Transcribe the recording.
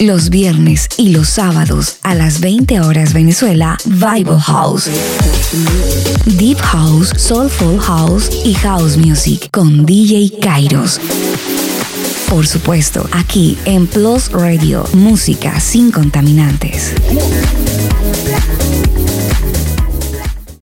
Los viernes y los sábados a las 20 horas Venezuela, Bible House. Deep House, Soulful House y House Music con DJ Kairos. Por supuesto, aquí en Plus Radio, música sin contaminantes.